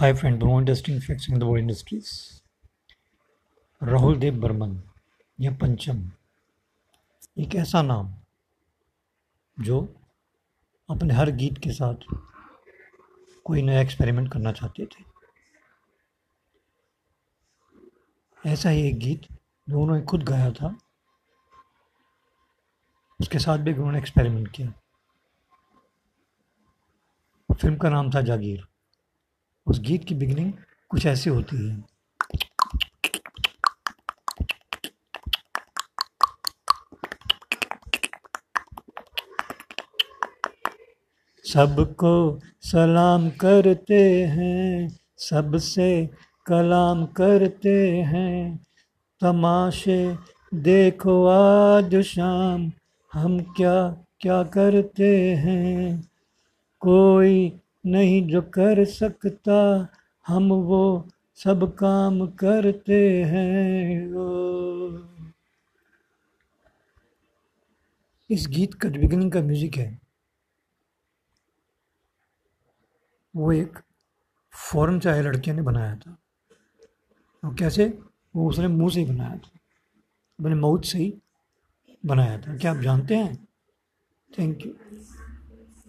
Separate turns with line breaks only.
Hi friend Bro industry in the World Industries. Rahul Dev Burman या पंचम। एक ऐसा नाम, जो अपने हर गीत के साथ कोई नया एक्सपेरिमेंट करना चाहते थे। ऐसा ही एक गीत जो उन्होंने खुद गाया था। उसके साथ भी उन्होंने एक्सपेरिमेंट किया। फ़िल्म का नाम था जागीर। उस गीत की बिगनिंग कुछ ऐसी होती है। सबको सलाम करते हैं, सबसे कलाम करते हैं। तमाशे देखो आज शाम, हम क्या क्या करते हैं? कोई नहीं जो कर सकता, हम वो सब काम करते हैं। ओ। इस गीत का बिगिनिंग का म्यूज़िक है, वो एक फॉरन आए लड़के ने बनाया था। और कैसे? वो उसने मुँह से ही बनाया था। अपने माउथ से ही बनाया था। क्या आप जानते हैं? Thank you